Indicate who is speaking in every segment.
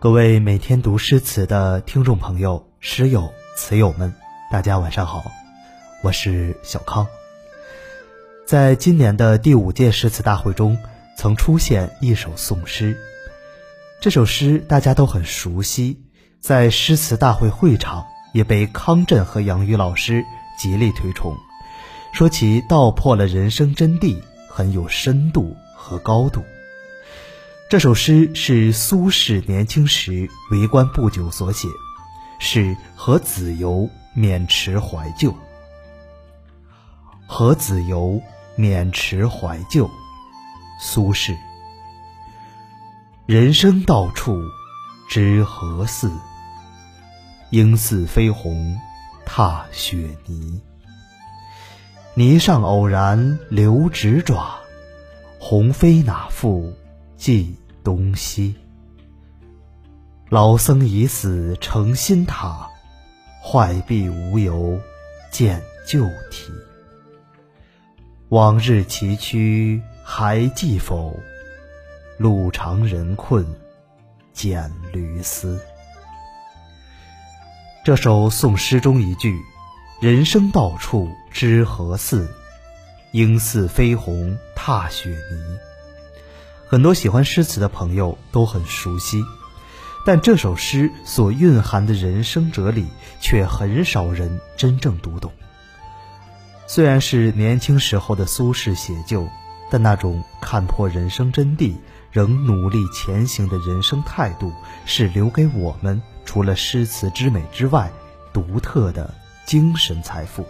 Speaker 1: 各位每天读诗词的听众朋友、诗友、词友们，大家晚上好，我是小康。在今年的第五届诗词大会中，曾出现一首宋诗，这首诗大家都很熟悉，在诗词大会会场也被康震和杨雨老师极力推崇，说其道破了人生真谛，很有深度和高度。这首诗是苏轼年轻时为官不久所写，是和子由勉池怀旧。和子由勉池怀旧，苏轼。人生到处知何似？应似飞鸿踏雪泥。泥上偶然留指爪，鸿飞哪复计东西？老僧已死成新塔，坏壁无由见旧题。往日崎岖还记否？路长人困蹇驴嘶。这首宋诗中一句“人生到处知何似？应似飞鸿踏雪泥”。很多喜欢诗词的朋友都很熟悉，但这首诗所蕴含的人生哲理却很少人真正读懂。虽然是年轻时候的苏轼写就，但那种看破人生真谛、仍努力前行的人生态度，是留给我们除了诗词之美之外独特的精神财富。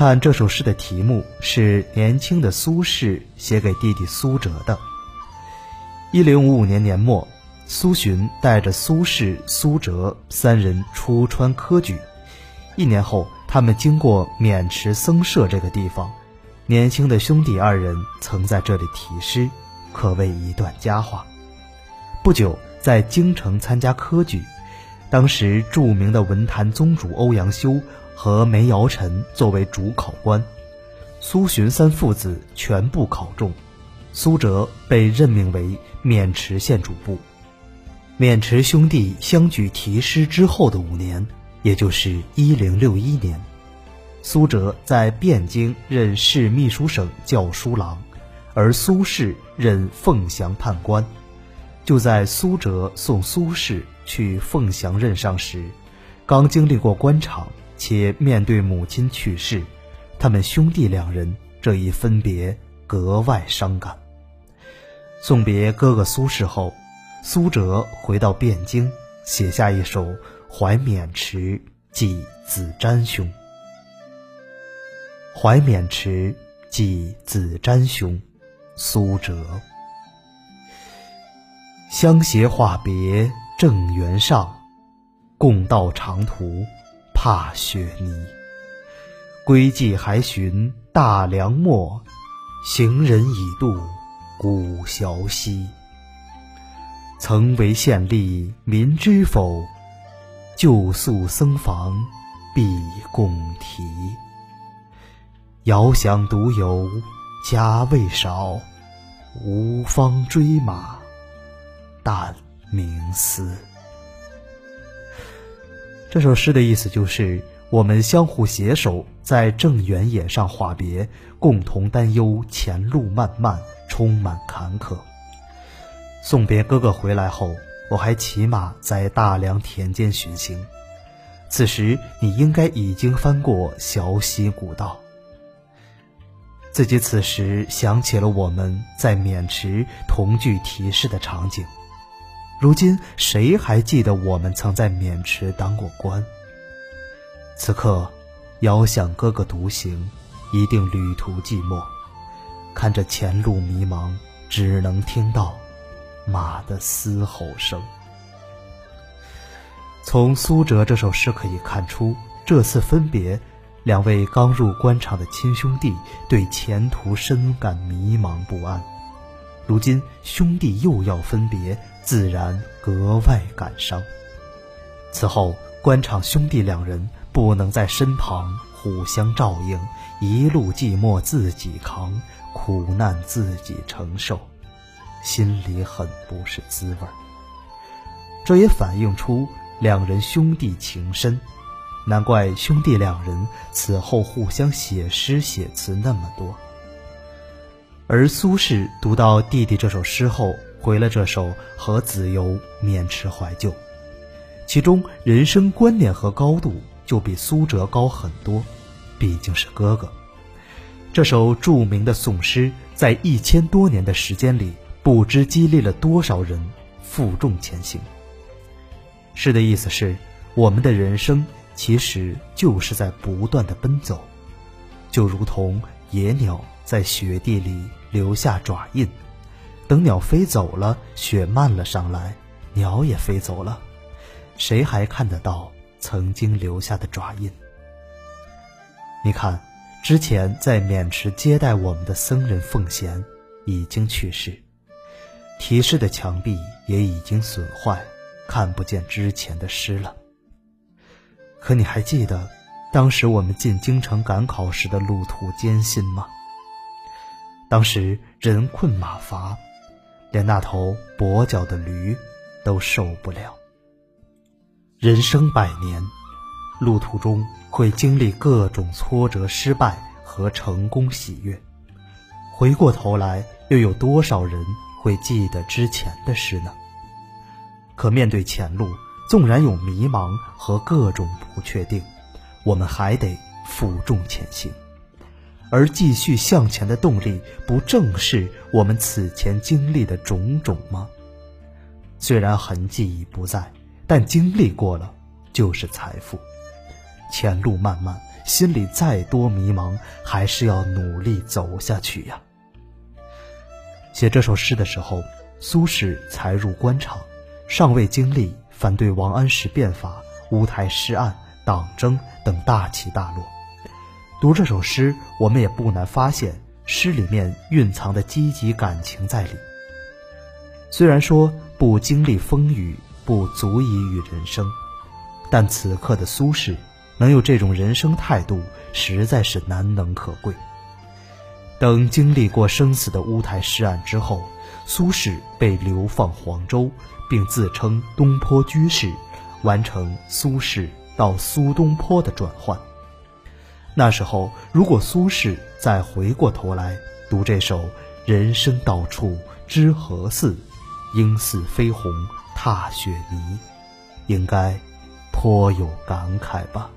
Speaker 1: 看这首诗的题目是年轻的苏轼写给弟弟苏辙的。一零五五年年末，苏洵带着苏轼、苏辙三人出川科举。一年后，他们经过渑池僧舍这个地方，年轻的兄弟二人曾在这里题诗，可谓一段佳话。不久，在京城参加科举，当时著名的文坛宗主欧阳修。和梅尧臣作为主考官，苏洵三父子全部考中，苏辙被任命为渑池县主簿。渑池兄弟相举题诗之后的五年，也就是一零六一年，苏辙在汴京任侍秘书省校书郎，而苏轼任凤翔判官。就在苏辙送苏轼去凤翔任上时，刚经历过官场。且面对母亲去世，他们兄弟两人这一分别格外伤感。送别哥哥苏轼后，苏辙回到汴京，写下一首《怀渑池寄子瞻兄》。《怀渑池寄子瞻兄》，苏辙。相携话别正原上，共道长途。踏雪泥，归迹还寻大梁末，行人已渡古桥西。曾为县吏民知否？旧宿僧房必共题。遥想独游家未少，无方追马但名思。这首诗的意思就是，我们相互携手在正原野上话别，共同担忧前路漫漫，充满坎坷。送别哥哥回来后，我还骑马在大梁田间巡行。此时你应该已经翻过小溪古道。自己此时想起了我们在渑池同聚题诗的场景。如今谁还记得我们曾在渑池当过官？此刻，遥想哥哥独行，一定旅途寂寞。看着前路迷茫，只能听到马的嘶吼声。从苏辙这首诗可以看出，这次分别，两位刚入官场的亲兄弟对前途深感迷茫不安。如今兄弟又要分别。自然格外感伤。此后，官场兄弟两人不能在身旁互相照应，一路寂寞自己扛，苦难自己承受，心里很不是滋味这也反映出两人兄弟情深，难怪兄弟两人此后互相写诗写词那么多。而苏轼读到弟弟这首诗后，回了这首《和子由渑池怀旧》，其中人生观念和高度就比苏辙高很多，毕竟是哥哥。这首著名的宋诗，在一千多年的时间里，不知激励了多少人负重前行。诗的意思是，我们的人生其实就是在不断的奔走，就如同野鸟在雪地里留下爪印，等鸟飞走了，雪漫了上来，鸟也飞走了，谁还看得到曾经留下的爪印？你看。之前在渑池接待我们的僧人奉贤已经去世，题诗的墙壁也已经损坏，看不见之前的诗了。可你还记得当时我们进京城赶考时的路途艰辛吗？当时人困马乏，连那头跛脚的驴都受不了。人生百年。路途中会经历各种挫折、失败和成功、喜悦。回过头来，又有多少人会记得之前的事呢？可面对前路，纵然有迷茫和各种不确定，我们还得负重前行。而继续向前的动力，不正是我们此前经历的种种吗？虽然痕迹已不在，但经历过了，就是财富。前路漫漫，心里再多迷茫，还是要努力走下去呀。写这首诗的时候，苏轼才入官场，尚未经历反对王安石变法、乌台诗案、党争等大起大落。读这首诗，我们也不难发现诗里面蕴藏的积极感情在里。虽然说不经历风雨不足以与人生，但此刻的苏轼。能有这种人生态度，实在是难能可贵。等经历过生死的乌台诗案之后，苏轼被流放黄州，并自称东坡居士，完成苏轼到苏东坡的转换。那时候，如果苏轼再回过头来读这首“人生到处知何似，应似飞鸿踏雪泥”，应该颇有感慨吧。